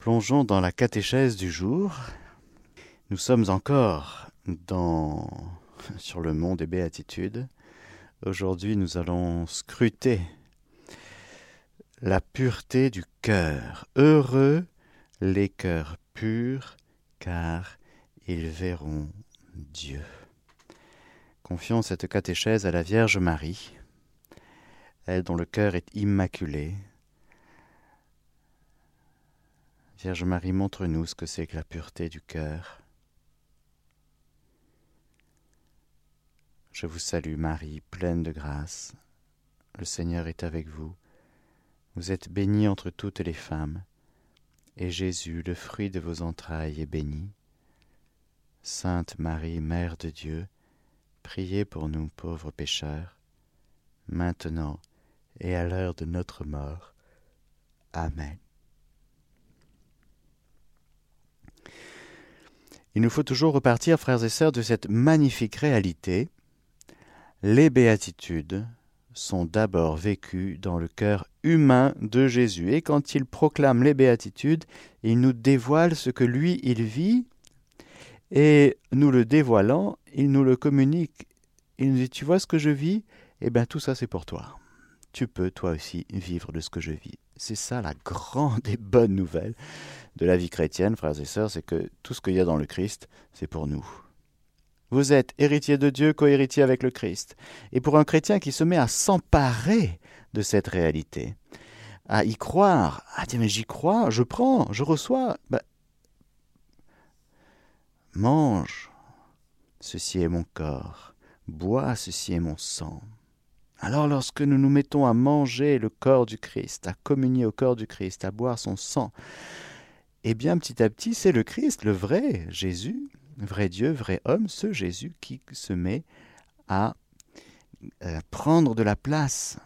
Plongeons dans la catéchèse du jour. Nous sommes encore dans sur le mont des béatitudes. Aujourd'hui, nous allons scruter la pureté du cœur. Heureux les cœurs purs, car ils verront Dieu. Confions cette catéchèse à la Vierge Marie, elle dont le cœur est immaculé. Vierge Marie, montre-nous ce que c'est que la pureté du cœur. Je vous salue Marie, pleine de grâce. Le Seigneur est avec vous. Vous êtes bénie entre toutes les femmes, et Jésus, le fruit de vos entrailles, est béni. Sainte Marie, Mère de Dieu, Priez pour nous pauvres pécheurs, maintenant et à l'heure de notre mort. Amen. Il nous faut toujours repartir, frères et sœurs, de cette magnifique réalité. Les béatitudes sont d'abord vécues dans le cœur humain de Jésus. Et quand il proclame les béatitudes, il nous dévoile ce que lui, il vit et nous le dévoilant, il nous le communique. Il nous dit, tu vois ce que je vis? Eh bien, tout ça, c'est pour toi. Tu peux, toi aussi, vivre de ce que je vis. C'est ça la grande et bonne nouvelle de la vie chrétienne, frères et sœurs, c'est que tout ce qu'il y a dans le Christ, c'est pour nous. Vous êtes héritier de Dieu, cohéritier avec le Christ. Et pour un chrétien qui se met à s'emparer de cette réalité, à y croire, à dire mais j'y crois, je prends, je reçois, ben, Mange, ceci est mon corps, bois, ceci est mon sang. Alors lorsque nous nous mettons à manger le corps du Christ, à communier au corps du Christ, à boire son sang, eh bien petit à petit c'est le Christ, le vrai Jésus, vrai Dieu, vrai homme, ce Jésus qui se met à euh, prendre de la place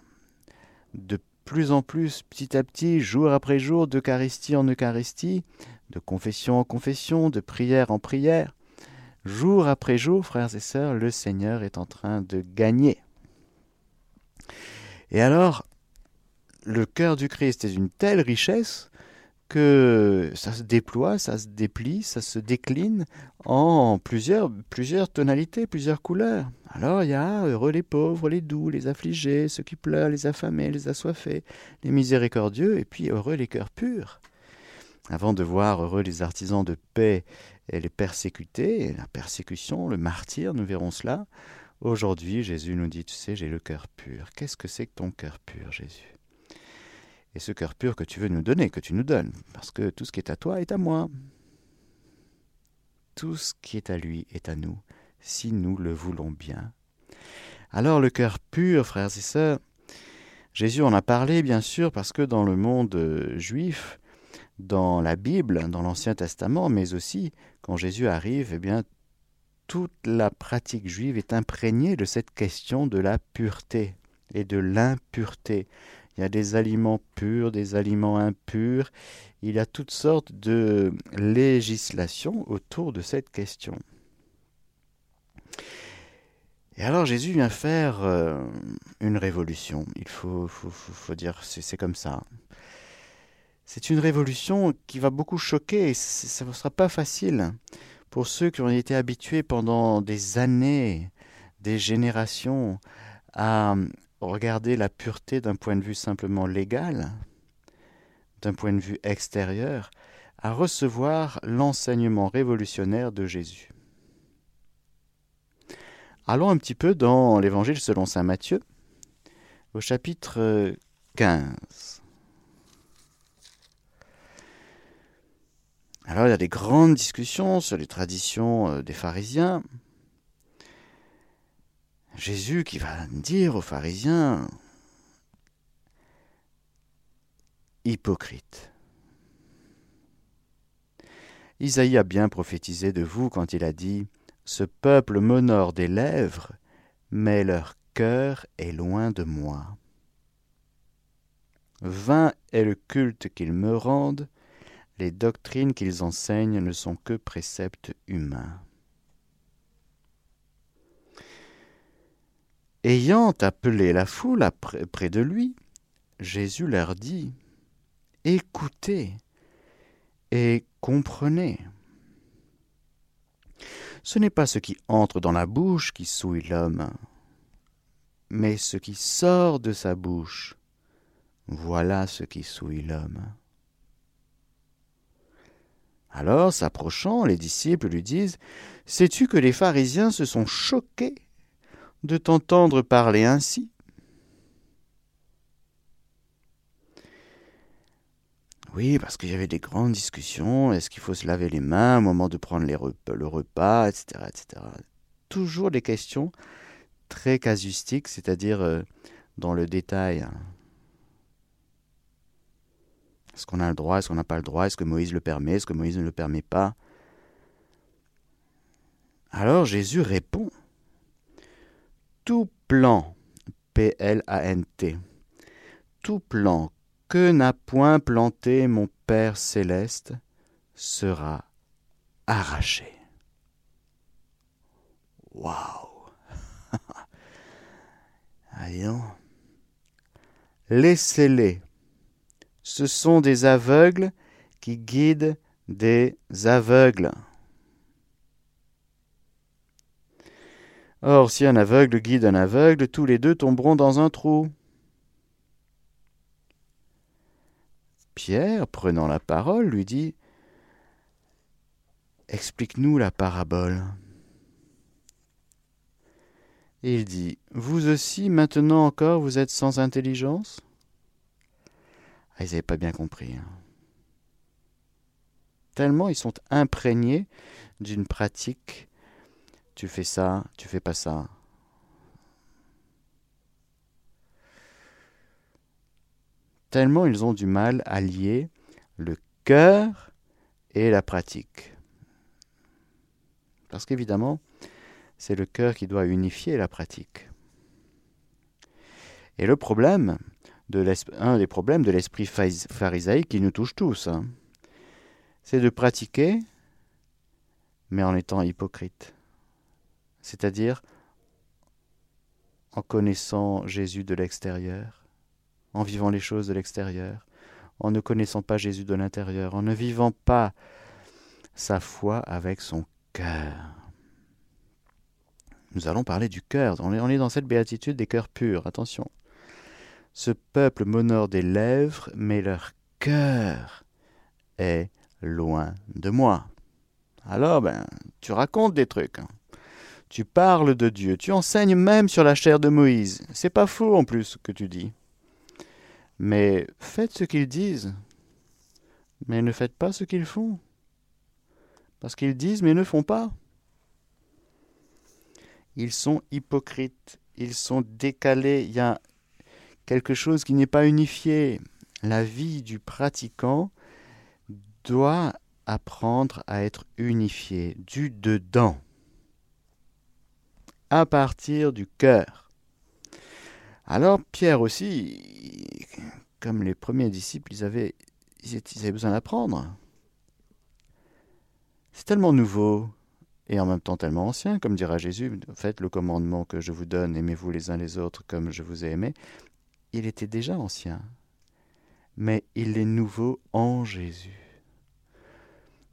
de plus en plus, petit à petit, jour après jour, d'Eucharistie en Eucharistie, de confession en confession, de prière en prière. Jour après jour, frères et sœurs, le Seigneur est en train de gagner. Et alors, le cœur du Christ est d'une telle richesse que ça se déploie, ça se déplie, ça se décline en plusieurs, tonalités, plusieurs couleurs. Alors il y a heureux les pauvres, les doux, les affligés, ceux qui pleurent, les affamés, les assoiffés, les miséricordieux, et puis heureux les cœurs purs avant de voir heureux les artisans de paix et les persécutés, la persécution, le martyr, nous verrons cela. Aujourd'hui, Jésus nous dit, tu sais, j'ai le cœur pur. Qu'est-ce que c'est que ton cœur pur, Jésus? Et ce cœur pur que tu veux nous donner, que tu nous donnes, parce que tout ce qui est à toi est à moi. Tout ce qui est à lui est à nous, si nous le voulons bien. Alors le cœur pur, frères et sœurs, Jésus en a parlé, bien sûr, parce que dans le monde juif, dans la Bible, dans l'Ancien Testament, mais aussi quand Jésus arrive, eh bien, toute la pratique juive est imprégnée de cette question de la pureté et de l'impureté. Il y a des aliments purs, des aliments impurs. Il y a toutes sortes de législations autour de cette question. Et alors Jésus vient faire euh, une révolution. Il faut, faut, faut dire, c'est comme ça. C'est une révolution qui va beaucoup choquer et ça ne sera pas facile pour ceux qui ont été habitués pendant des années, des générations à regarder la pureté d'un point de vue simplement légal, d'un point de vue extérieur, à recevoir l'enseignement révolutionnaire de Jésus. Allons un petit peu dans l'Évangile selon Saint Matthieu, au chapitre 15. Alors il y a des grandes discussions sur les traditions euh, des pharisiens. Jésus qui va dire aux pharisiens, hypocrite. Isaïe a bien prophétisé de vous quand il a dit Ce peuple m'honore des lèvres, mais leur cœur est loin de moi. Vain est le culte qu'ils me rendent, les doctrines qu'ils enseignent ne sont que préceptes humains. Ayant appelé la foule près de lui, Jésus leur dit Écoutez et comprenez. Ce n'est pas ce qui entre dans la bouche qui souille l'homme, mais ce qui sort de sa bouche. Voilà ce qui souille l'homme. Alors, s'approchant, les disciples lui disent Sais-tu que les pharisiens se sont choqués de t'entendre parler ainsi Oui, parce qu'il y avait des grandes discussions. Est-ce qu'il faut se laver les mains au moment de prendre le repas, etc., etc. Toujours des questions très casuistiques, c'est-à-dire euh, dans le détail. Est-ce qu'on a le droit Est-ce qu'on n'a pas le droit Est-ce que Moïse le permet Est-ce que Moïse ne le permet pas? Alors Jésus répond Tout plan, P-L-A-N-T, tout plan que n'a point planté mon Père céleste sera arraché. Waouh Voyons. Laissez-les. Ce sont des aveugles qui guident des aveugles. Or, si un aveugle guide un aveugle, tous les deux tomberont dans un trou. Pierre, prenant la parole, lui dit Explique-nous la parabole. Il dit Vous aussi, maintenant encore, vous êtes sans intelligence? Ah, Ils n'avaient pas bien compris. Hein. Tellement ils sont imprégnés d'une pratique tu fais ça, tu fais pas ça. tellement ils ont du mal à lier le cœur et la pratique. Parce qu'évidemment, c'est le cœur qui doit unifier la pratique. Et le problème, un des problèmes de l'esprit pharisaïque qui nous touche tous, hein, c'est de pratiquer, mais en étant hypocrite. C'est-à-dire en connaissant Jésus de l'extérieur, en vivant les choses de l'extérieur, en ne connaissant pas Jésus de l'intérieur, en ne vivant pas sa foi avec son cœur. Nous allons parler du cœur. On est, dans cette béatitude des cœurs purs. Attention. Ce peuple m'honore des lèvres, mais leur cœur est loin de moi. Alors, ben, tu racontes des trucs. Hein. Tu parles de Dieu. Tu enseignes même sur la chair de Moïse. C'est pas faux en plus ce que tu dis. Mais faites ce qu'ils disent, mais ne faites pas ce qu'ils font. Parce qu'ils disent mais ne font pas. Ils sont hypocrites, ils sont décalés, il y a quelque chose qui n'est pas unifié. La vie du pratiquant doit apprendre à être unifiée du dedans, à partir du cœur. Alors Pierre aussi, comme les premiers disciples, ils avaient, besoin d'apprendre. C'est tellement nouveau et en même temps tellement ancien, comme dira Jésus, faites le commandement que je vous donne, aimez-vous les uns les autres comme je vous ai aimé. Il était déjà ancien, mais il est nouveau en Jésus.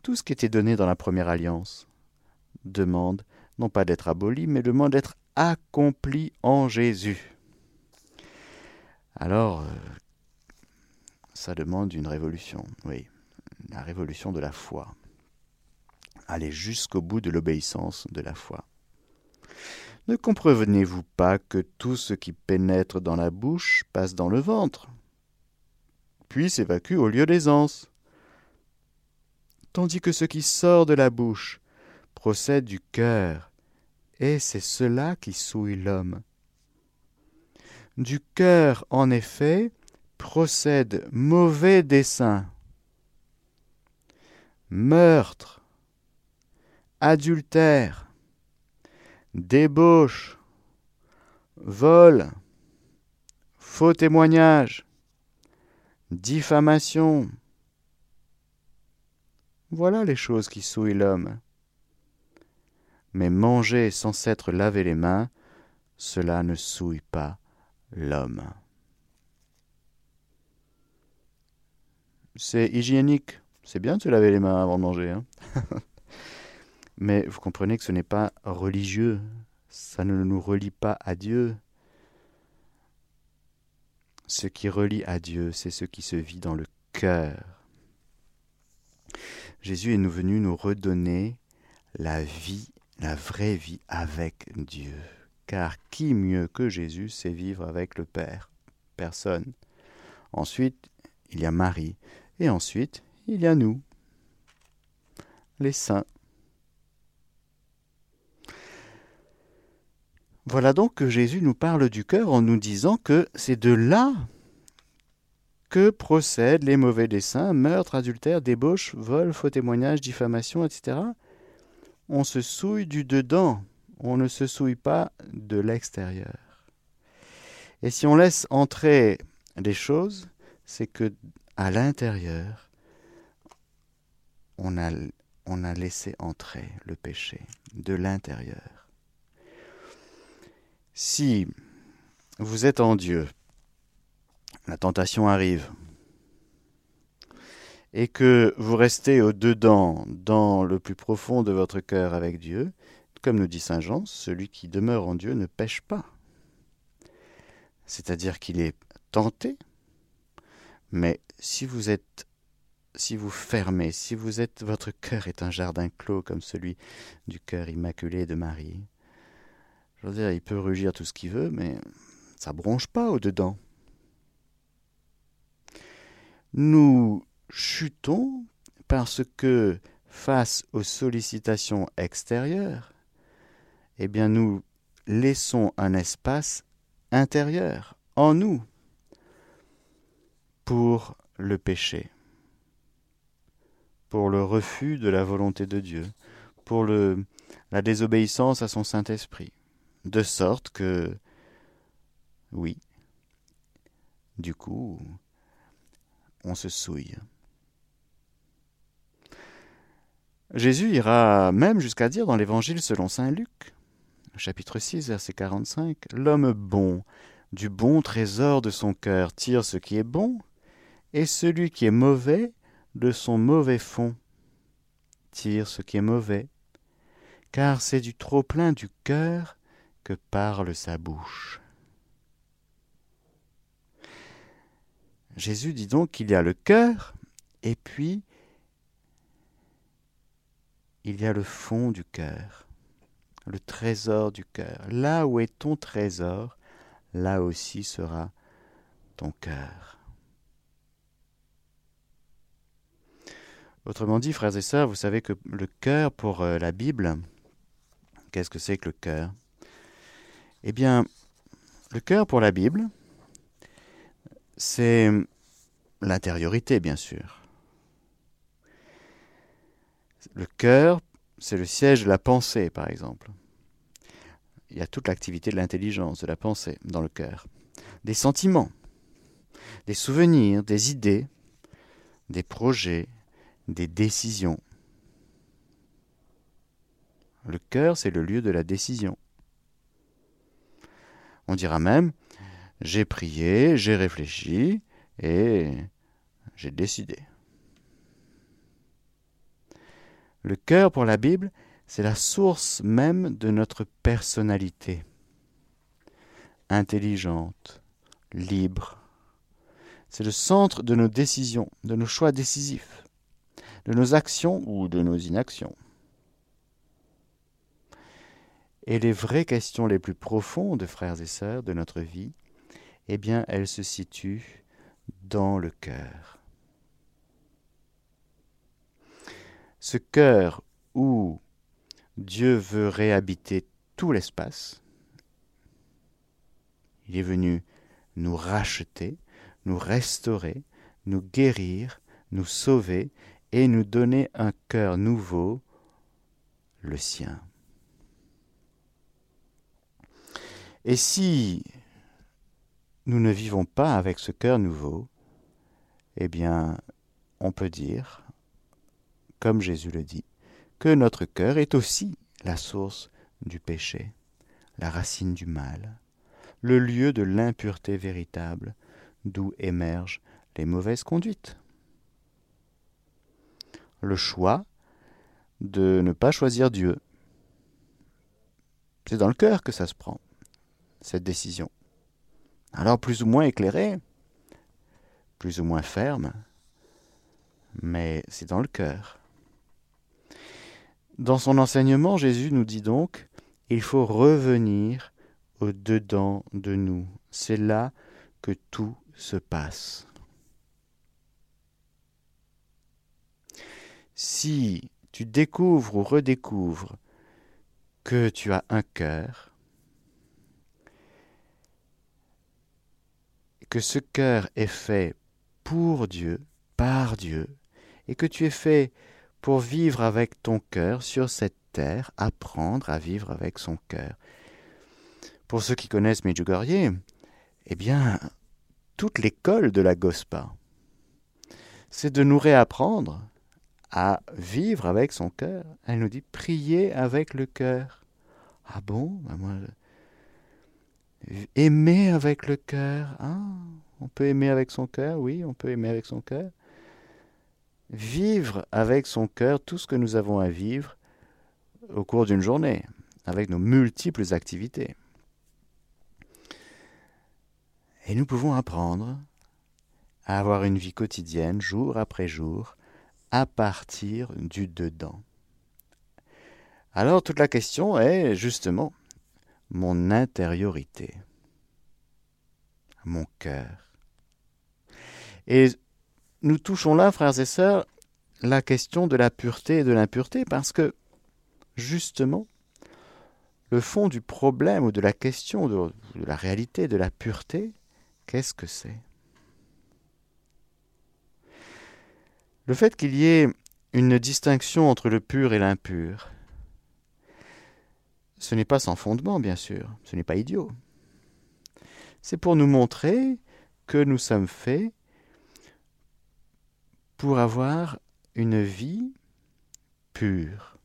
Tout ce qui était donné dans la première alliance demande non pas d'être aboli, mais demande d'être accompli en Jésus. Alors, euh, ça demande une révolution, oui, la révolution de la foi. Aller jusqu'au bout de l'obéissance de la foi. Ne comprenez-vous pas que tout ce qui pénètre dans la bouche passe dans le ventre, puis s'évacue au lieu des anses Tandis que ce qui sort de la bouche procède du cœur, et c'est cela qui souille l'homme. Du cœur, en effet, procède mauvais dessein, meurtre, adultère, débauche, vol, faux témoignage, diffamation. Voilà les choses qui souillent l'homme. Mais manger sans s'être lavé les mains, cela ne souille pas l'homme. C'est hygiénique, C'est bien de se laver les mains avant de manger. Hein. Mais vous comprenez que ce n'est pas religieux. Ça ne nous relie pas à Dieu. Ce qui relie à Dieu, c'est ce qui se vit dans le cœur. Jésus est venu nous redonner la vie, la vraie vie avec Dieu. Car qui mieux que Jésus sait vivre avec le Père? Personne. Ensuite, il y a Marie. Et ensuite, il y a nous, les saints. Voilà donc que Jésus nous parle du cœur en nous disant que c'est de là que procèdent les mauvais desseins, meurtres, adultères, débauches, vols, faux témoignages, diffamation, etc. On se souille du dedans, on ne se souille pas de l'extérieur. Et si on laisse entrer les choses, c'est que à l'intérieur, on a, on a laissé entrer le péché de l'intérieur. Si vous êtes en Dieu, la tentation arrive, et que vous restez au-dedans, dans le plus profond de votre cœur avec Dieu, comme nous dit Saint Jean, celui qui demeure en Dieu ne pêche pas. C'est-à-dire qu'il est tenté, mais si vous êtes si vous fermez, si vous êtes votre cœur est un jardin clos comme celui du cœur immaculé de Marie, je veux dire, il peut rugir tout ce qu'il veut, mais ça bronche pas au-dedans nous chutons parce que face aux sollicitations extérieures, eh bien nous laissons un espace intérieur en nous pour le péché, pour le refus de la volonté de Dieu, pour la désobéissance à son Saint-Esprit, de sorte que, oui, du coup, on se souille. Jésus ira même jusqu'à dire dans l'Évangile selon Saint Luc, chapitre 6, verset 45, L'homme bon, du bon trésor de son cœur, tire ce qui est bon, et celui qui est mauvais, de son mauvais fond, tire ce qui est mauvais, car c'est du trop-plein du cœur que parle sa bouche. Jésus dit donc qu'il y a le cœur et puis il y a le fond du cœur, le trésor du cœur. Là où est ton trésor, là aussi sera ton cœur. Autrement dit, frères et sœurs, vous savez que le cœur pour euh, la Bible, qu'est-ce que c'est que le cœur? Eh bien, le cœur pour la Bible, c'est l'intériorité, bien sûr. Le cœur, c'est le siège de la pensée, par exemple. Il y a toute l'activité de l'intelligence, de la pensée dans le cœur. Des sentiments, des souvenirs, des idées, des projets, des décisions. Le cœur, c'est le lieu de la décision. On dira même, j'ai prié, j'ai réfléchi et j'ai décidé. Le cœur pour la Bible, c'est la source même de notre personnalité. Intelligente, libre. C'est le centre de nos décisions, de nos choix décisifs, de nos actions ou de nos inactions. Et les vraies questions les plus profondes, frères et sœurs, de notre vie, eh bien, elle se situe dans le cœur. Ce cœur où Dieu veut réhabiter tout l'espace, il est venu nous racheter, nous restaurer, nous guérir, nous sauver et nous donner un cœur nouveau, le sien. Et si nous ne vivons pas avec ce cœur nouveau, eh bien, on peut dire, comme Jésus le dit, que notre cœur est aussi la source du péché, la racine du mal, le lieu de l'impureté véritable, d'où émergent les mauvaises conduites. le choix de ne pas choisir Dieu. C'est dans le cœur que ça se prend, cette décision. Alors plus ou moins éclairée, plus ou moins ferme, mais c'est dans le cœur. Dans son enseignement, Jésus nous dit donc, il faut revenir au dedans de nous. C'est là que tout se passe. Si tu découvres ou redécouvres que tu as un cœur, que ce cœur est fait pour Dieu, par Dieu, et que tu es fait pour vivre avec ton cœur sur cette terre, apprendre à vivre avec son cœur. Pour ceux qui connaissent Medjugorje, eh bien, toute l'école de la Gospa, c'est de nous réapprendre à vivre avec son cœur. Elle nous dit prier avec le cœur. Ah bon? Ben Aimer avec le cœur. Ah, on peut aimer avec son cœur, oui, on peut aimer avec son cœur. Vivre avec son cœur tout ce que nous avons à vivre au cours d'une journée, avec nos multiples activités. Et nous pouvons apprendre à avoir une vie quotidienne, jour après jour, à partir du dedans. Alors toute la question est justement mon intériorité, mon cœur. Et nous touchons là, frères et sœurs, la question de la pureté et de l'impureté, parce que justement, le fond du problème ou de la question de, la réalité de la pureté, qu'est-ce que c'est? Le fait qu'il y ait une distinction entre le pur et l'impur, ce n'est pas sans fondement, bien sûr, ce n'est pas idiot. C'est pour nous montrer que nous sommes faits pour avoir une vie pure.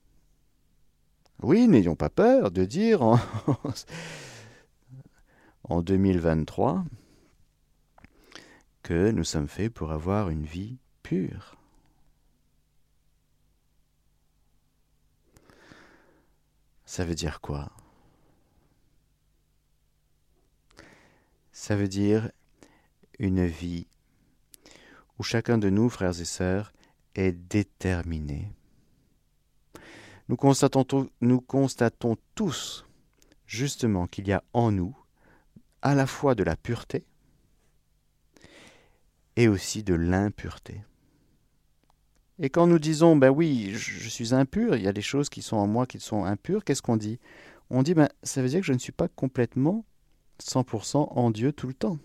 Oui, n'ayons pas peur de dire en, en 2023 que nous sommes faits pour avoir une vie pure. Ça veut dire quoi? Ça veut dire une vie où chacun de nous, frères et sœurs, est déterminé. Nous constatons, tous justement qu'il y a en nous à la fois de la pureté et aussi de l'impureté. Et quand nous disons, ben oui, je, suis impur, il y a des choses qui sont en moi qui sont impures, qu'est-ce qu'on dit? On dit, ben ça veut dire que je ne suis pas complètement 100% en Dieu tout le temps.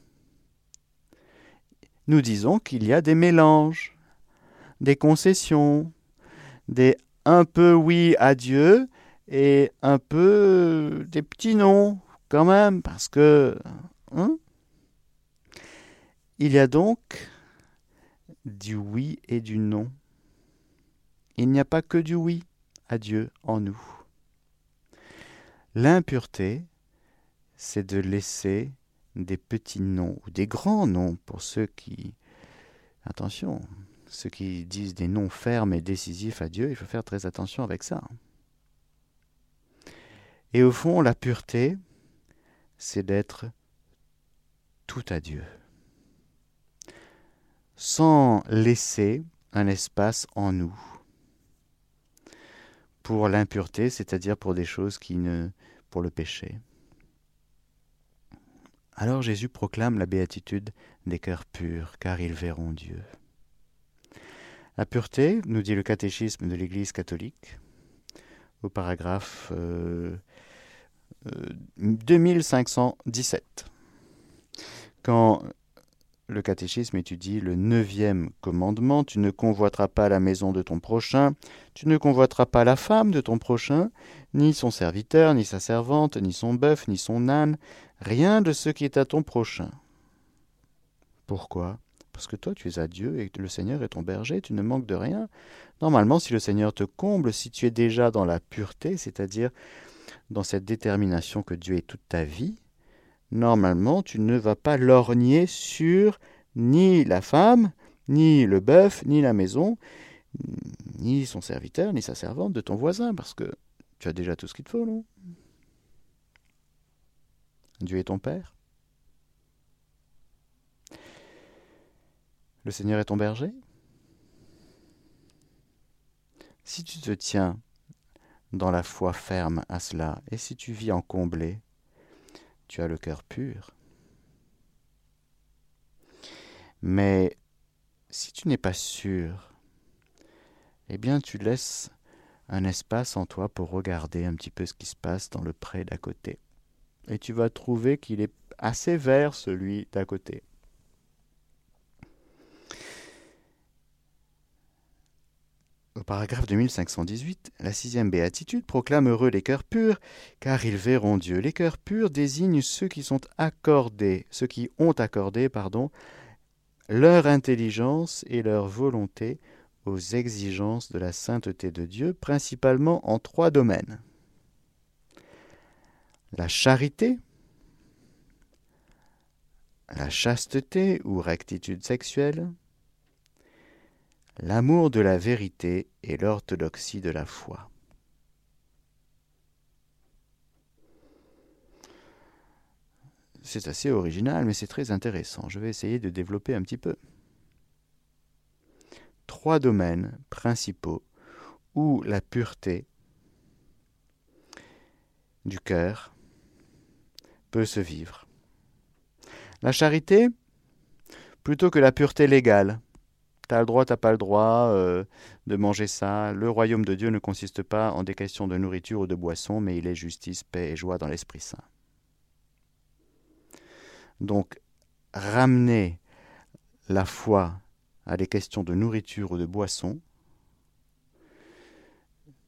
Nous disons qu'il y a des mélanges, des concessions, des un peu oui à Dieu et un peu des petits non quand même, parce que... Hein il y a donc du oui et du non. Il n'y a pas que du oui à Dieu en nous. L'impureté, c'est de laisser des petits noms ou des grands noms pour ceux qui, attention, ceux qui disent des noms fermes et décisifs à Dieu, il faut faire très attention avec ça. Et au fond, la pureté, c'est d'être tout à Dieu, sans laisser un espace en nous pour l'impureté, c'est-à-dire pour des choses qui ne. pour le péché. Alors Jésus proclame la béatitude des cœurs purs, car ils verront Dieu. La pureté, nous dit le catéchisme de l'Église catholique, au paragraphe 2517. Euh, euh, Quand le catéchisme étudie le neuvième commandement. Tu ne convoiteras pas la maison de ton prochain, tu ne convoiteras pas la femme de ton prochain, ni son serviteur, ni sa servante, ni son bœuf, ni son âne, rien de ce qui est à ton prochain. Pourquoi? Parce que toi tu es à Dieu et le Seigneur est ton berger, tu ne manques de rien. Normalement, si le Seigneur te comble, si tu es déjà dans la pureté, c'est-à-dire dans cette détermination que Dieu est toute ta vie, normalement, tu ne vas pas lorgner sur ni la femme, ni le bœuf, ni la maison, ni son serviteur, ni sa servante de ton voisin, parce que tu as déjà tout ce qu'il te faut, non? Dieu est ton Père. Le Seigneur est ton berger. Si tu te tiens dans la foi ferme à cela, et si tu vis en comblé, tu as le cœur pur. Mais si tu n'es pas sûr, eh bien tu laisses un espace en toi pour regarder un petit peu ce qui se passe dans le pré d'à côté. Et tu vas trouver qu'il est assez vert celui d'à côté. Au paragraphe 2518, la sixième béatitude proclame heureux les cœurs purs, car ils verront Dieu. Les cœurs purs désignent ceux qui sont accordés, ceux qui ont accordé, pardon, leur intelligence et leur volonté aux exigences de la sainteté de Dieu, principalement en trois domaines. La charité, la chasteté ou rectitude sexuelle, l'amour de la vérité et l'orthodoxie de la foi. C'est assez original, mais c'est très intéressant. Je vais essayer de développer un petit peu. Trois domaines principaux où la pureté du cœur peut se vivre. La charité, plutôt que la pureté légale, T'as le droit, t'as pas le droit euh, de manger ça. Le royaume de Dieu ne consiste pas en des questions de nourriture ou de boisson, mais il est justice, paix et joie dans l'Esprit Saint. Donc, ramener la foi à des questions de nourriture ou de boisson,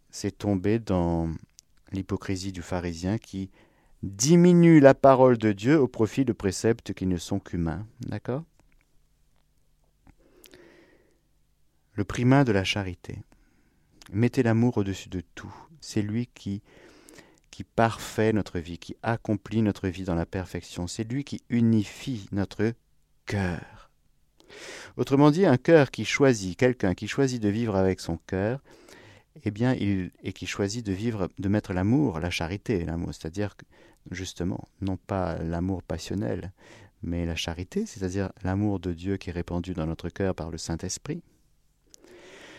c'est tomber dans l'hypocrisie du pharisien qui diminue la parole de Dieu au profit de préceptes qui ne sont qu'humains. D'accord? Le primat de la charité. Mettez l'amour au-dessus de tout. C'est lui qui, parfait notre vie, qui accomplit notre vie dans la perfection. C'est lui qui unifie notre cœur. Autrement dit, un cœur qui choisit, quelqu'un qui choisit de vivre avec son cœur, eh bien, et qui choisit de vivre, de mettre l'amour, la charité, l'amour, c'est-à-dire justement, non pas l'amour passionnel, mais la charité, c'est-à-dire l'amour de Dieu qui est répandu dans notre cœur par le Saint-Esprit.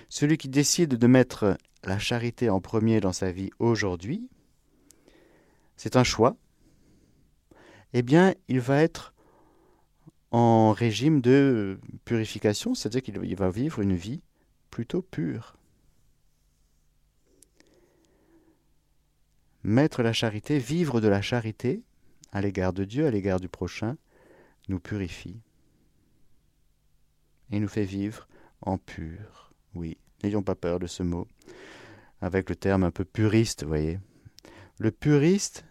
Celui qui décide de mettre la charité en premier dans sa vie aujourd'hui, c'est un choix, eh bien, il va être en régime de purification, c'est-à-dire qu'il va vivre une vie plutôt pure. Mettre la charité, vivre de la charité à l'égard de Dieu, à l'égard du prochain, nous purifie et nous fait vivre en pur. Oui, N'ayons pas peur de ce mot, avec le terme un peu puriste, voyez. Le puriste,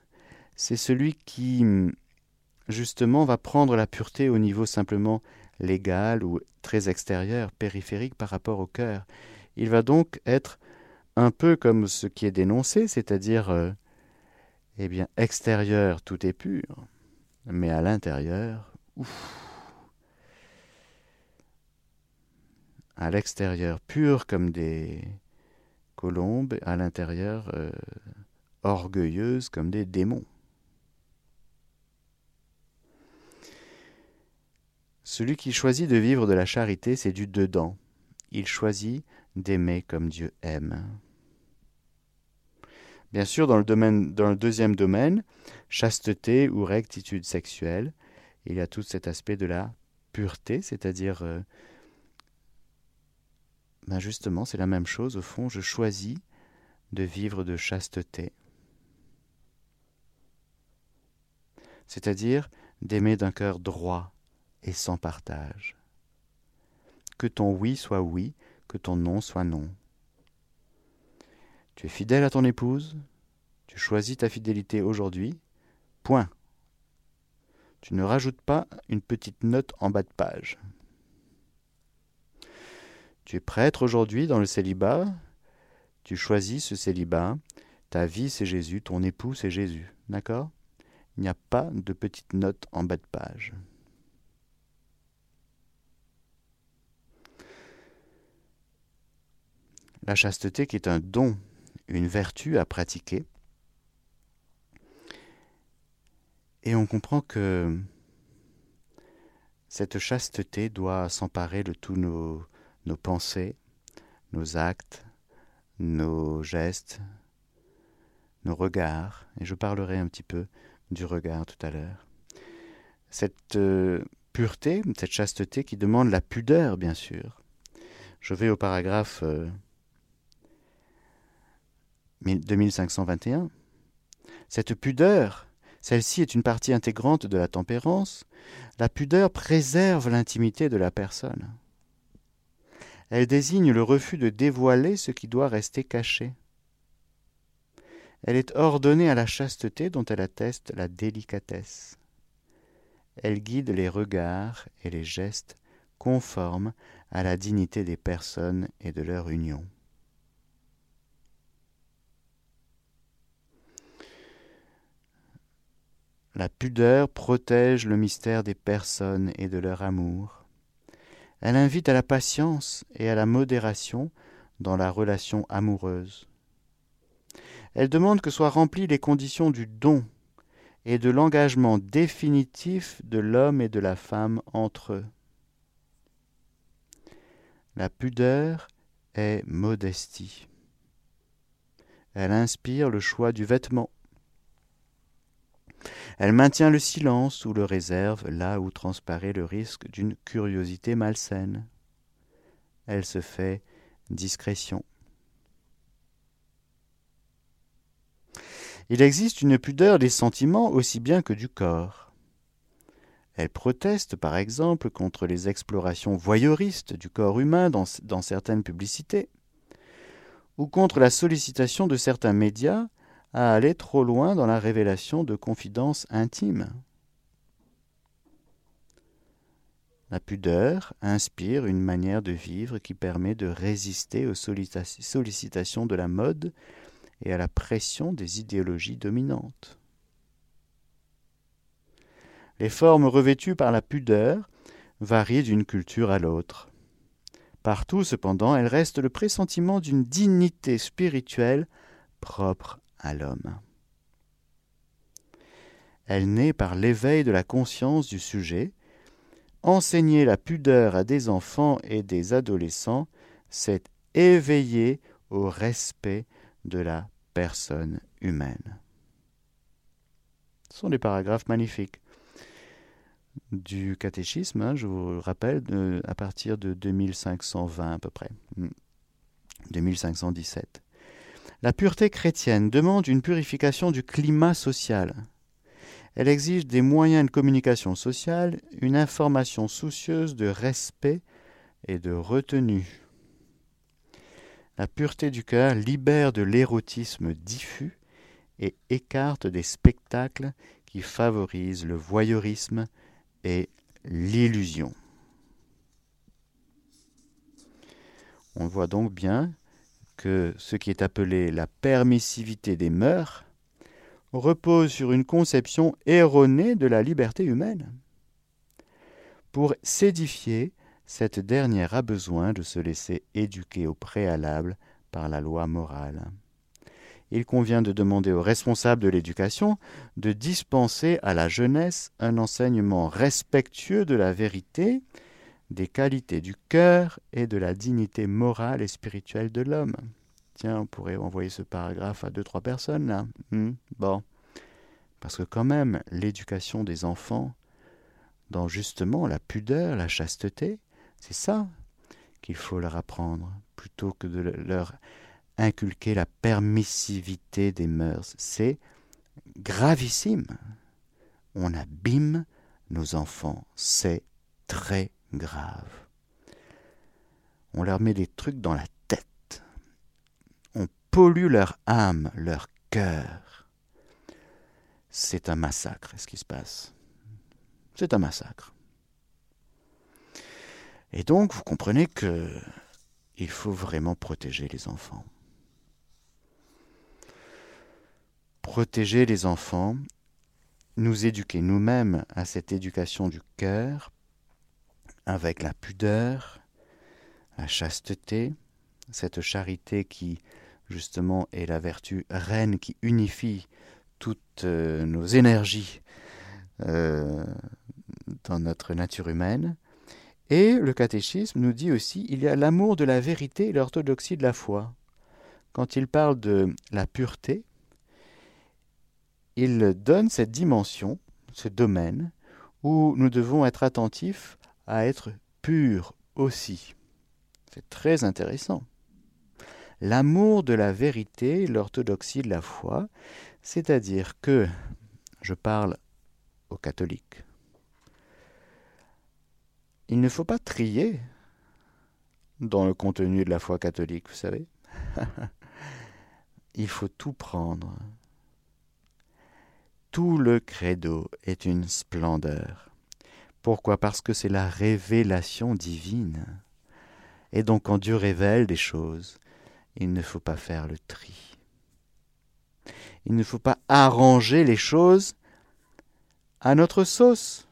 c'est celui qui, justement, va prendre la pureté au niveau simplement légal ou très extérieur, périphérique par rapport au cœur. Il va donc être un peu comme ce qui est dénoncé, c'est-à-dire, euh, eh bien, extérieur, tout est pur, mais à l'intérieur, ouf, à l'extérieur pure comme des colombes, à l'intérieur euh, orgueilleuses comme des démons. Celui qui choisit de vivre de la charité, c'est du dedans. Il choisit d'aimer comme Dieu aime. Bien sûr, dans le, domaine, dans le deuxième domaine, chasteté ou rectitude sexuelle, il y a tout cet aspect de la pureté, c'est-à-dire euh, ben justement, c'est la même chose. Au fond, je choisis de vivre de chasteté. C'est-à-dire d'aimer d'un cœur droit et sans partage. Que ton oui soit oui, que ton non soit non. Tu es fidèle à ton épouse, tu choisis ta fidélité aujourd'hui, point. Tu ne rajoutes pas une petite note en bas de page. Tu es prêtre aujourd'hui dans le célibat, tu choisis ce célibat, ta vie c'est Jésus, ton époux c'est Jésus, d'accord? Il n'y a pas de petite note en bas de page. La chasteté qui est un don, une vertu à pratiquer. Et on comprend que cette chasteté doit s'emparer de tous nos, nos pensées, nos actes, nos gestes, nos regards, et je parlerai un petit peu du regard tout à l'heure. Cette euh, pureté, cette chasteté qui demande la pudeur, bien sûr. Je vais au paragraphe 2521. Euh, cette pudeur, celle-ci est une partie intégrante de la tempérance. La pudeur préserve l'intimité de la personne. Elle désigne le refus de dévoiler ce qui doit rester caché. Elle est ordonnée à la chasteté dont elle atteste la délicatesse. Elle guide les regards et les gestes conformes à la dignité des personnes et de leur union. La pudeur protège le mystère des personnes et de leur amour. Elle invite à la patience et à la modération dans la relation amoureuse. Elle demande que soient remplies les conditions du don et de l'engagement définitif de l'homme et de la femme entre eux. La pudeur est modestie. Elle inspire le choix du vêtement. Elle maintient le silence ou le réserve là où transparaît le risque d'une curiosité malsaine. Elle se fait discrétion. Il existe une pudeur des sentiments aussi bien que du corps. Elle proteste, par exemple, contre les explorations voyeuristes du corps humain dans, certaines publicités, ou contre la sollicitation de certains médias à aller trop loin dans la révélation de confidences intimes. La pudeur inspire une manière de vivre qui permet de résister aux sollicitations de la mode et à la pression des idéologies dominantes. Les formes revêtues par la pudeur varient d'une culture à l'autre. Partout, cependant, elle reste le pressentiment d'une dignité spirituelle propre à l'homme. Elle naît par l'éveil de la conscience du sujet. Enseigner la pudeur à des enfants et des adolescents, c'est éveiller au respect de la personne humaine. Ce sont des paragraphes magnifiques du catéchisme, hein, je vous rappelle, à partir de 2520 à peu près, 2517. La pureté chrétienne demande une purification du climat social. Elle exige des moyens de communication sociale, une information soucieuse de respect et de retenue. La pureté du cœur libère de l'érotisme diffus et écarte des spectacles qui favorisent le voyeurisme et l'illusion. On voit donc bien que ce qui est appelé la permissivité des mœurs repose sur une conception erronée de la liberté humaine. Pour s'édifier, cette dernière a besoin de se laisser éduquer au préalable par la loi morale. Il convient de demander aux responsables de l'éducation de dispenser à la jeunesse un enseignement respectueux de la vérité, des qualités du cœur et de la dignité morale et spirituelle de l'homme. Tiens, on pourrait envoyer ce paragraphe à deux, trois personnes là. Hmm, bon. Parce que quand même, l'éducation des enfants, dans justement la pudeur, la chasteté, c'est ça qu'il faut leur apprendre, plutôt que de leur inculquer la permissivité des mœurs. C'est gravissime. On abîme nos enfants. C'est très grave. On leur met des trucs dans la tête. On pollue leur âme, leur cœur. C'est un massacre ce qui se passe? C'est un massacre. Et donc, vous comprenez que il faut vraiment protéger les enfants. Protéger les enfants, nous éduquer nous-mêmes à cette éducation du cœur, avec la pudeur, la chasteté, cette charité qui, justement, est la vertu reine qui unifie toutes euh, nos énergies euh, dans notre nature humaine. Et le catéchisme nous dit aussi il y a l'amour de la vérité et l'orthodoxie de la foi. Quand il parle de la pureté, il donne cette dimension, ce domaine, où nous devons être attentifs à être purs aussi. C'est très intéressant. L'amour de la vérité, l'orthodoxie de la foi, c'est-à-dire que, je parle aux catholiques, il ne faut pas trier dans le contenu de la foi catholique, vous savez. il faut tout prendre. Tout le credo est une splendeur. Pourquoi? Parce que c'est la révélation divine. Et donc quand Dieu révèle des choses, il ne faut pas faire le tri. Il ne faut pas arranger les choses à notre sauce,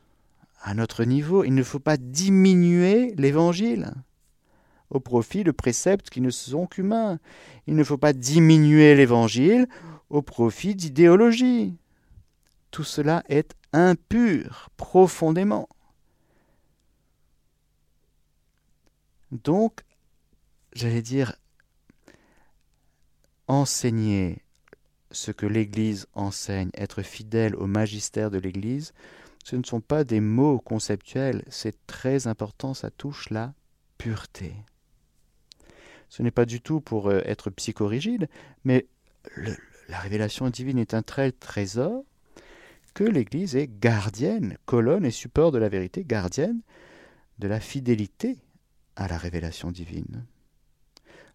à notre niveau. Il ne faut pas diminuer l'évangile au profit de préceptes qui ne sont qu'humains. Il ne faut pas diminuer l'évangile au profit d'idéologie tout cela est impur profondément. Donc, j'allais dire, enseigner ce que l'Église enseigne, être fidèle au magistère de l'Église, ce ne sont pas des mots conceptuels, c'est très important, ça touche la pureté. Ce n'est pas du tout pour euh, être psychorigide, mais la révélation divine est un tel trésor que l'Église est gardienne, colonne et support de la vérité, gardienne de la fidélité à la révélation divine.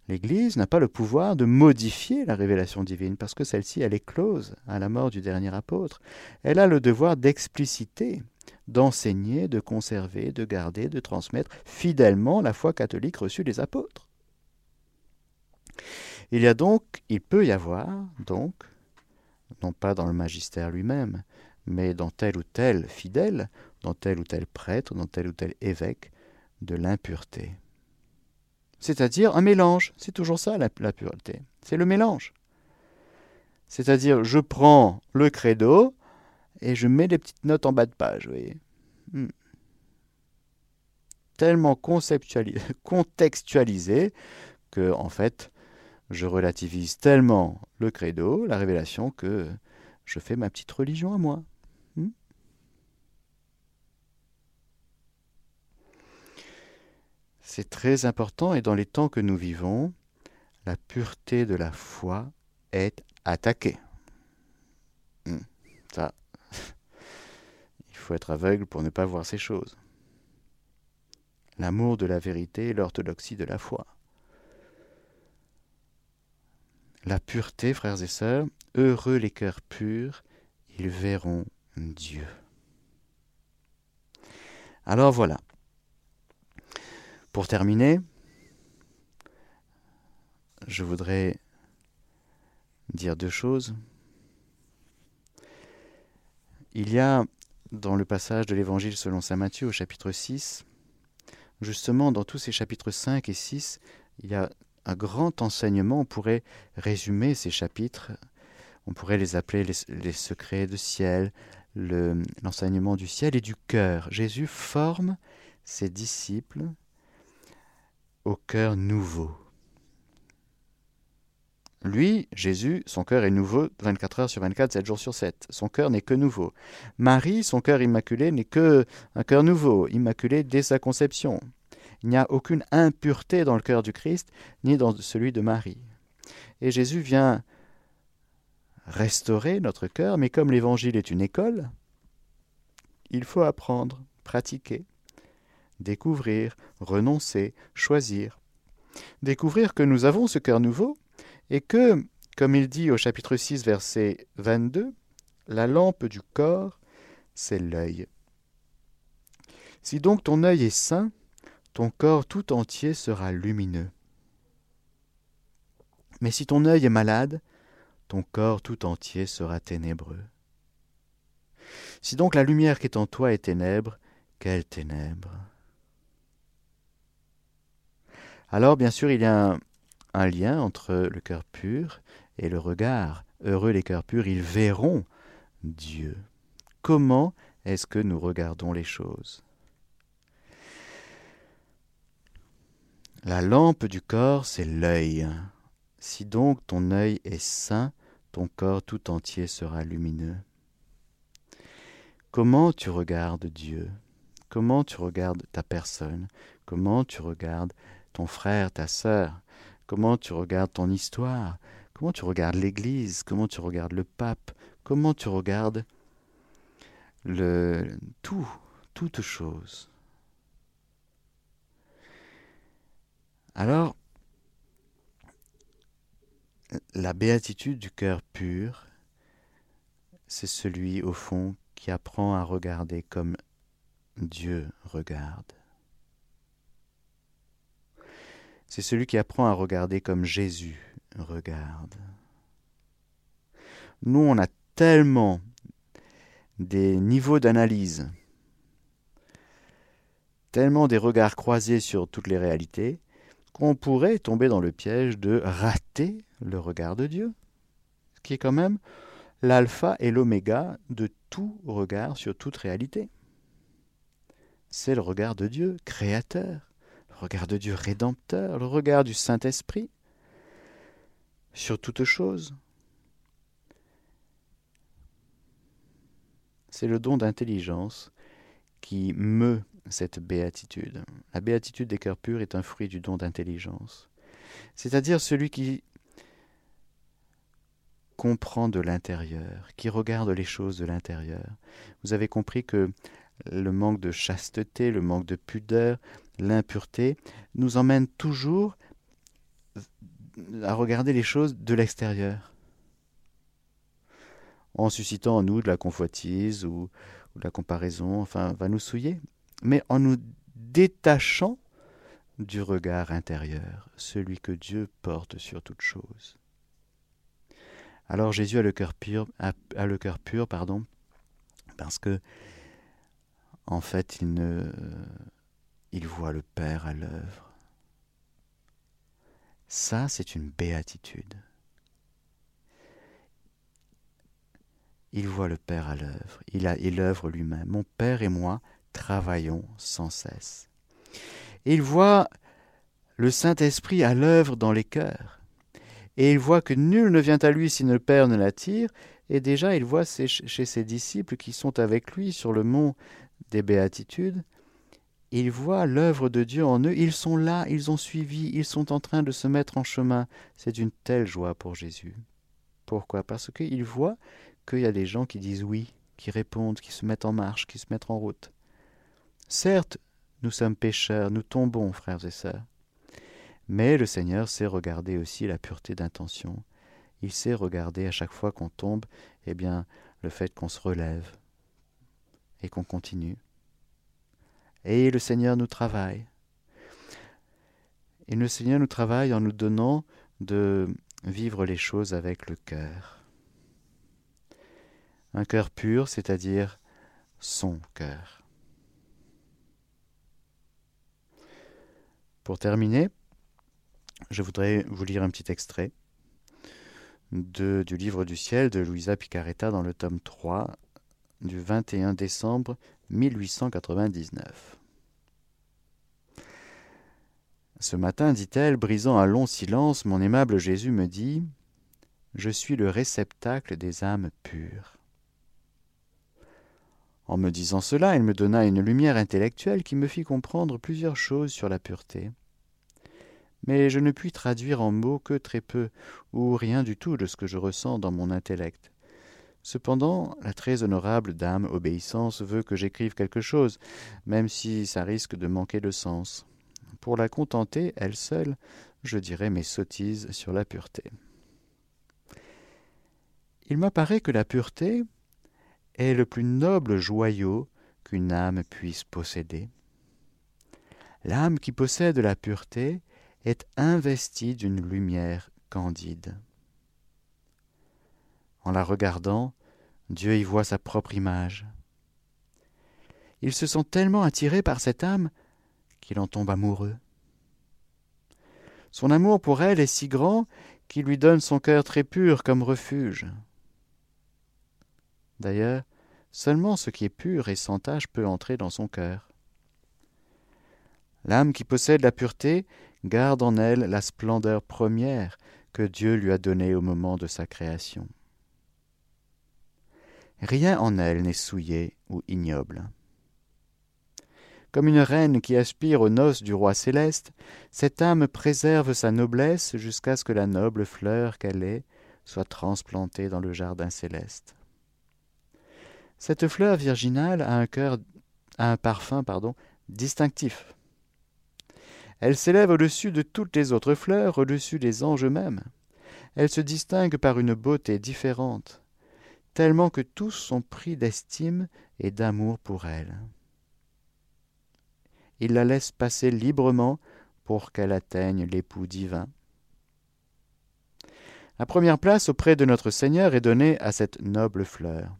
L'Église n'a pas le pouvoir de modifier la révélation divine, parce que celle-ci, elle est close à la mort du dernier apôtre. Elle a le devoir d'expliciter, d'enseigner, de conserver, de garder, de transmettre fidèlement la foi catholique reçue des apôtres. Il y a donc, il peut y avoir, donc, non pas dans le magistère lui-même, mais dans tel ou tel fidèle, dans tel ou tel prêtre, dans tel ou tel évêque, de l'impureté. C'est-à-dire un mélange, c'est toujours ça la, pureté, c'est le mélange. C'est-à-dire je prends le credo et je mets des petites notes en bas de page, vous voyez. Hmm. Tellement conceptualisé, contextualisé que, en fait, je relativise tellement le credo, la révélation, que je fais ma petite religion à moi. C'est très important et dans les temps que nous vivons, la pureté de la foi est attaquée. Hmm. Ça, il faut être aveugle pour ne pas voir ces choses. L'amour de la vérité et l'orthodoxie de la foi. la pureté, frères et sœurs, heureux les cœurs purs, ils verront Dieu. Alors voilà. Pour terminer, je voudrais dire deux choses. Il y a dans le passage de l'Évangile selon Saint Matthieu au chapitre 6, justement dans tous ces chapitres 5 et 6, il y a un grand enseignement. On pourrait résumer ces chapitres, on pourrait les appeler les, secrets du ciel, l'enseignement du ciel et du cœur. Jésus forme ses disciples au cœur nouveau. Lui, Jésus, son cœur est nouveau 24 heures sur 24, 7 jours sur 7. Son cœur n'est que nouveau. Marie, son cœur immaculé n'est que un cœur nouveau, immaculé dès sa conception. Il n'y a aucune impureté dans le cœur du Christ, ni dans celui de Marie. Et Jésus vient restaurer notre cœur, mais comme l'Évangile est une école, il faut apprendre, pratiquer, découvrir, renoncer, choisir. Découvrir que nous avons ce cœur nouveau et que, comme il dit au chapitre 6, verset 22, la lampe du corps, c'est l'œil. Si donc ton œil est sain, ton corps tout entier sera lumineux. Mais si ton œil est malade, ton corps tout entier sera ténébreux. Si donc la lumière qui est en toi est ténèbre, quelle ténèbre? Alors bien sûr il y a un lien entre le cœur pur et le regard. Heureux les cœurs purs, ils verront Dieu. Comment est-ce que nous regardons les choses? La lampe du corps, c'est l'œil. Si donc ton œil est sain, ton corps tout entier sera lumineux. Comment tu regardes Dieu? Comment tu regardes ta personne? Comment tu regardes ton frère, ta sœur Comment tu regardes ton histoire Comment tu regardes l'Église Comment tu regardes le pape Comment tu regardes le tout, toute chose Alors, la béatitude du cœur pur, c'est celui, au fond, qui apprend à regarder comme Dieu regarde. C'est celui qui apprend à regarder comme Jésus regarde. Nous, on a tellement des niveaux d'analyse, tellement des regards croisés sur toutes les réalités, qu'on pourrait tomber dans le piège de rater le regard de Dieu, ce qui est quand même l'alpha et l'oméga de tout regard sur toute réalité. C'est le regard de Dieu, créateur, le regard de Dieu rédempteur, le regard du Saint-Esprit sur toute chose. C'est le don d'intelligence qui meut cette béatitude. La béatitude des cœurs purs est un fruit du don d'intelligence, c'est-à-dire celui qui comprend de l'intérieur, qui regarde les choses de l'intérieur. Vous avez compris que le manque de chasteté, le manque de pudeur, l'impureté nous emmène toujours à regarder les choses de l'extérieur, en suscitant en nous de la convoitise ou, de la comparaison, enfin, va nous souiller mais en nous détachant du regard intérieur, celui que Dieu porte sur toute chose. Alors Jésus a le cœur pur, a, le cœur pur, pardon, parce que en fait il ne, il voit le Père à l'œuvre. Ça, c'est une béatitude. Il voit le Père à l'œuvre. Il a, il lui-même. Mon Père et moi, travaillons sans cesse. Il voit le Saint-Esprit à l'œuvre dans les cœurs. Et il voit que nul ne vient à lui si le Père ne l'attire. Et déjà, il voit chez ses disciples qui sont avec lui sur le mont des béatitudes, il voit l'œuvre de Dieu en eux. Ils sont là, ils ont suivi, ils sont en train de se mettre en chemin. C'est une telle joie pour Jésus. Pourquoi? Parce qu'il voit qu'il y a des gens qui disent oui, qui répondent, qui se mettent en marche, qui se mettent en route. Certes, nous sommes pécheurs, nous tombons, frères et sœurs. Mais le Seigneur sait regarder aussi la pureté d'intention. Il sait regarder à chaque fois qu'on tombe, eh bien, le fait qu'on se relève et qu'on continue. Et le Seigneur nous travaille. Et le Seigneur nous travaille en nous donnant de vivre les choses avec le cœur. Un cœur pur, c'est-à-dire son cœur. Pour terminer, je voudrais vous lire un petit extrait de, du livre du ciel de Louisa Picaretta dans le tome 3 du 21 décembre 1899. Ce matin, dit-elle, brisant un long silence, mon aimable Jésus me dit Je suis le réceptacle des âmes pures. En me disant cela, il me donna une lumière intellectuelle qui me fit comprendre plusieurs choses sur la pureté. Mais je ne puis traduire en mots que très peu, ou rien du tout de ce que je ressens dans mon intellect. Cependant, la très honorable dame Obéissance veut que j'écrive quelque chose, même si ça risque de manquer de sens. Pour la contenter, elle seule, je dirais mes sottises sur la pureté. Il m'apparaît que la pureté, est le plus noble joyau qu'une âme puisse posséder. L'âme qui possède la pureté est investie d'une lumière candide. En la regardant, Dieu y voit sa propre image. Il se sent tellement attiré par cette âme qu'il en tombe amoureux. Son amour pour elle est si grand qu'il lui donne son cœur très pur comme refuge. D'ailleurs, seulement ce qui est pur et sans tache peut entrer dans son cœur. L'âme qui possède la pureté garde en elle la splendeur première que Dieu lui a donnée au moment de sa création. Rien en elle n'est souillé ou ignoble. Comme une reine qui aspire aux noces du roi céleste, cette âme préserve sa noblesse jusqu'à ce que la noble fleur qu'elle est soit transplantée dans le jardin céleste. Cette fleur virginale a un cœur, a un parfum, pardon, distinctif. Elle s'élève au-dessus de toutes les autres fleurs, au-dessus des anges eux-mêmes. Elle se distingue par une beauté différente, tellement que tous sont pris d'estime et d'amour pour elle. Il la laisse passer librement pour qu'elle atteigne l'époux divin. La première place auprès de notre Seigneur est donnée à cette noble fleur.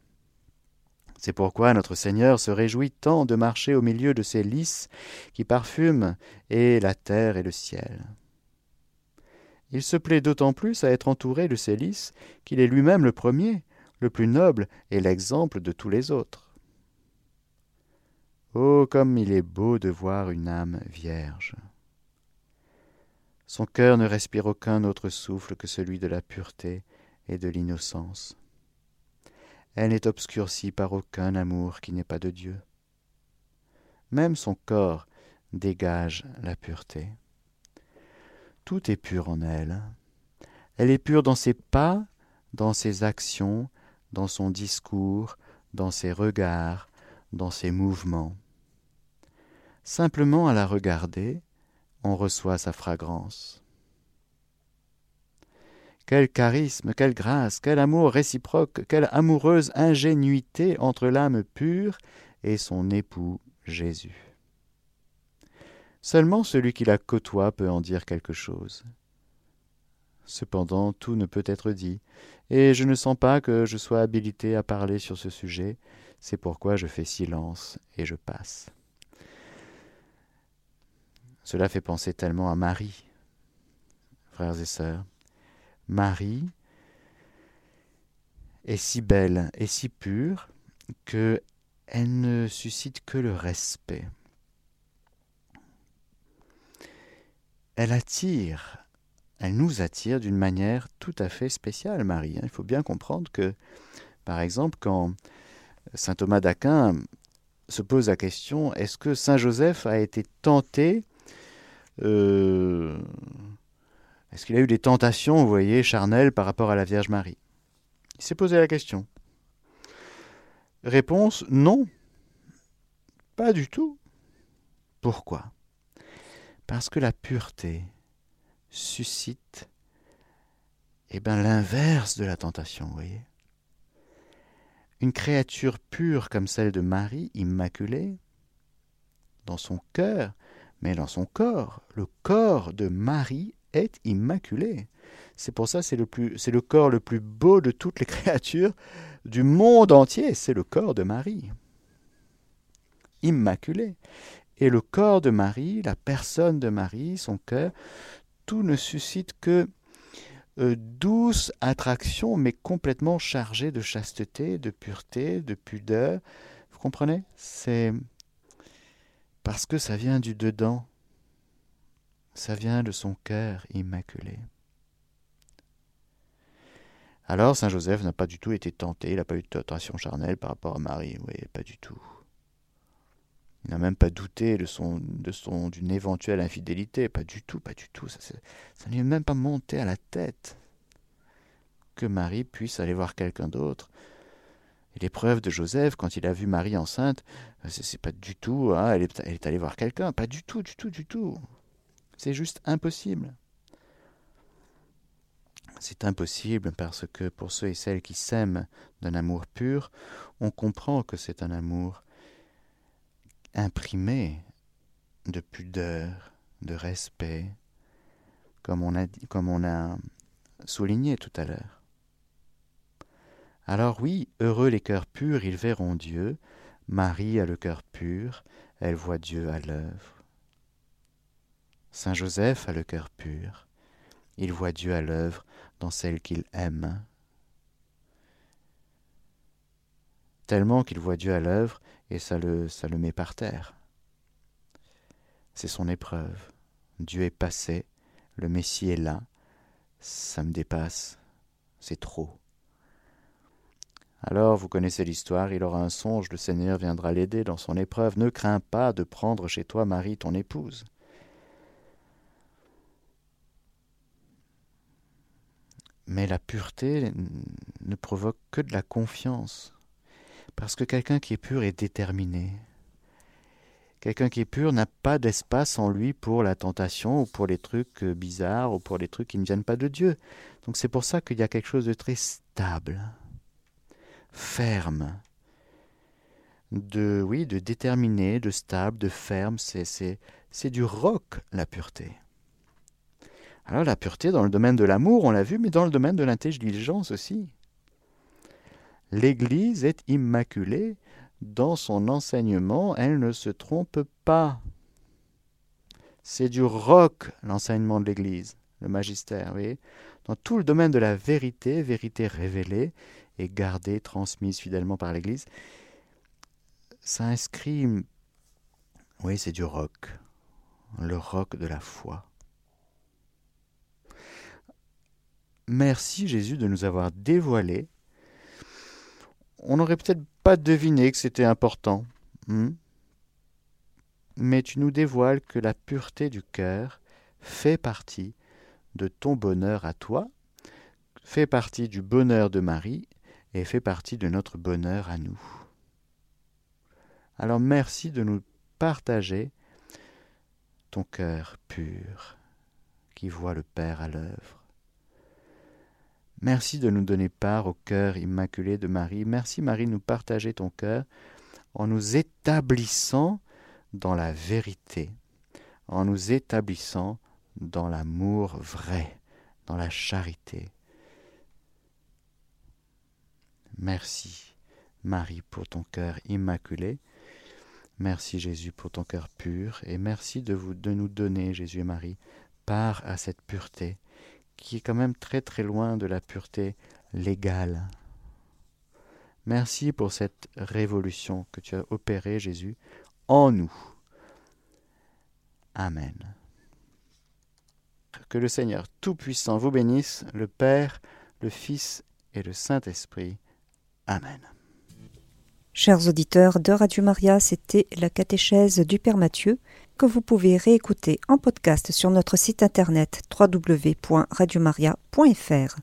C'est pourquoi notre Seigneur se réjouit tant de marcher au milieu de ces lys qui parfument et la terre et le ciel. Il se plaît d'autant plus à être entouré de ces lys qu'il est lui-même le premier, le plus noble et l'exemple de tous les autres. Oh, comme il est beau de voir une âme vierge. Son cœur ne respire aucun autre souffle que celui de la pureté et de l'innocence. Elle n'est obscurcie par aucun amour qui n'est pas de Dieu. Même son corps dégage la pureté. Tout est pur en elle. Elle est pure dans ses pas, dans ses actions, dans son discours, dans ses regards, dans ses mouvements. Simplement à la regarder, on reçoit sa fragrance. Quel charisme, quelle grâce, quel amour réciproque, quelle amoureuse ingénuité entre l'âme pure et son époux Jésus. Seulement celui qui la côtoie peut en dire quelque chose. Cependant, tout ne peut être dit, et je ne sens pas que je sois habilité à parler sur ce sujet, c'est pourquoi je fais silence et je passe. Cela fait penser tellement à Marie, frères et sœurs. Marie est si belle et si pure que elle ne suscite que le respect. Elle attire, elle nous attire d'une manière tout à fait spéciale, Marie. Hein. Il faut bien comprendre que, par exemple, quand saint Thomas d'Aquin se pose la question est-ce que saint Joseph a été tenté euh, est-ce qu'il a eu des tentations, vous voyez, charnelles par rapport à la Vierge Marie? Il s'est posé la question. Réponse non. Pas du tout. Pourquoi? Parce que la pureté suscite eh ben, l'inverse de la tentation, vous voyez. Une créature pure comme celle de Marie, immaculée, dans son cœur, mais dans son corps, le corps de Marie est immaculé. C'est pour ça c'est le c'est le corps le plus beau de toutes les créatures du monde entier, c'est le corps de Marie. Immaculé. Et le corps de Marie, la personne de Marie, son cœur, tout ne suscite que euh, douce attraction, mais complètement chargé de chasteté, de pureté, de pudeur. Vous comprenez? C'est parce que ça vient du dedans, ça vient de son cœur immaculé. Alors Saint Joseph n'a pas du tout été tenté, il n'a pas eu de tentation charnelle par rapport à Marie, oui, pas du tout. Il n'a même pas douté de son, d'une éventuelle infidélité, pas du tout, pas du tout. Ça, ça ne lui est même pas monté à la tête que Marie puisse aller voir quelqu'un d'autre. Et l'épreuve de Joseph, quand il a vu Marie enceinte, c'est, pas du tout, hein, elle, est, elle est allée voir quelqu'un, pas du tout, du tout, du tout. C'est juste impossible. C'est impossible parce que pour ceux et celles qui s'aiment d'un amour pur, on comprend que c'est un amour imprimé de pudeur, de respect, comme on a, souligné tout à l'heure. Alors oui, heureux les cœurs purs, ils verront Dieu. Marie a le cœur pur, elle voit Dieu à l'œuvre. Saint Joseph a le cœur pur. il voit Dieu à l'œuvre dans celle qu'il aime. Tellement qu'il voit Dieu à l'œuvre et ça le, ça le met par terre. C'est son épreuve. Dieu est passé, le Messie est là, ça me dépasse, c'est trop. Alors, vous connaissez l'histoire, il aura un songe, le Seigneur viendra l'aider dans son épreuve. Ne crains pas de prendre chez toi Marie, ton épouse. Mais la pureté ne provoque que de la confiance. Parce que quelqu'un qui est pur est déterminé. Quelqu'un qui est pur n'a pas d'espace en lui pour la tentation ou pour les trucs bizarres ou pour les trucs qui ne viennent pas de Dieu. Donc c'est pour ça qu'il y a quelque chose de très stable, ferme, de oui, de déterminé, de stable, de ferme. C'est c'est du roc la pureté. Alors la pureté dans le domaine de l'amour, on l'a vu, mais dans le domaine de l'intelligence aussi. L'Église est immaculée dans son enseignement, elle ne se trompe pas. C'est du roc l'enseignement de l'Église, le magistère, oui. Dans tout le domaine de la vérité, vérité révélée et gardée, transmise fidèlement par l'Église, ça inscrit, oui, c'est du roc, le roc de la foi. Merci Jésus de nous avoir dévoilé. On n'aurait peut-être pas deviné que c'était important. Hmm? Mais tu nous dévoiles que la pureté du cœur fait partie de ton bonheur à toi, fait partie du bonheur de Marie et fait partie de notre bonheur à nous. Alors merci de nous partager ton cœur pur qui voit le Père à l'œuvre. Merci de nous donner part au cœur immaculé de Marie. Merci Marie de nous partager ton cœur en nous établissant dans la vérité, en nous établissant dans l'amour vrai, dans la charité. Merci Marie pour ton cœur immaculé. Merci Jésus pour ton cœur pur et merci de, nous donner, Jésus et Marie, part à cette pureté qui est quand même très très loin de la pureté légale. Merci pour cette révolution que tu as opérée, Jésus, en nous. Amen. Que le Seigneur Tout-Puissant vous bénisse, le Père, le Fils et le Saint-Esprit. Amen. Chers auditeurs de Radio Maria, c'était la catéchèse du Père Mathieu que vous pouvez réécouter en podcast sur notre site internet www.radiomaria.fr.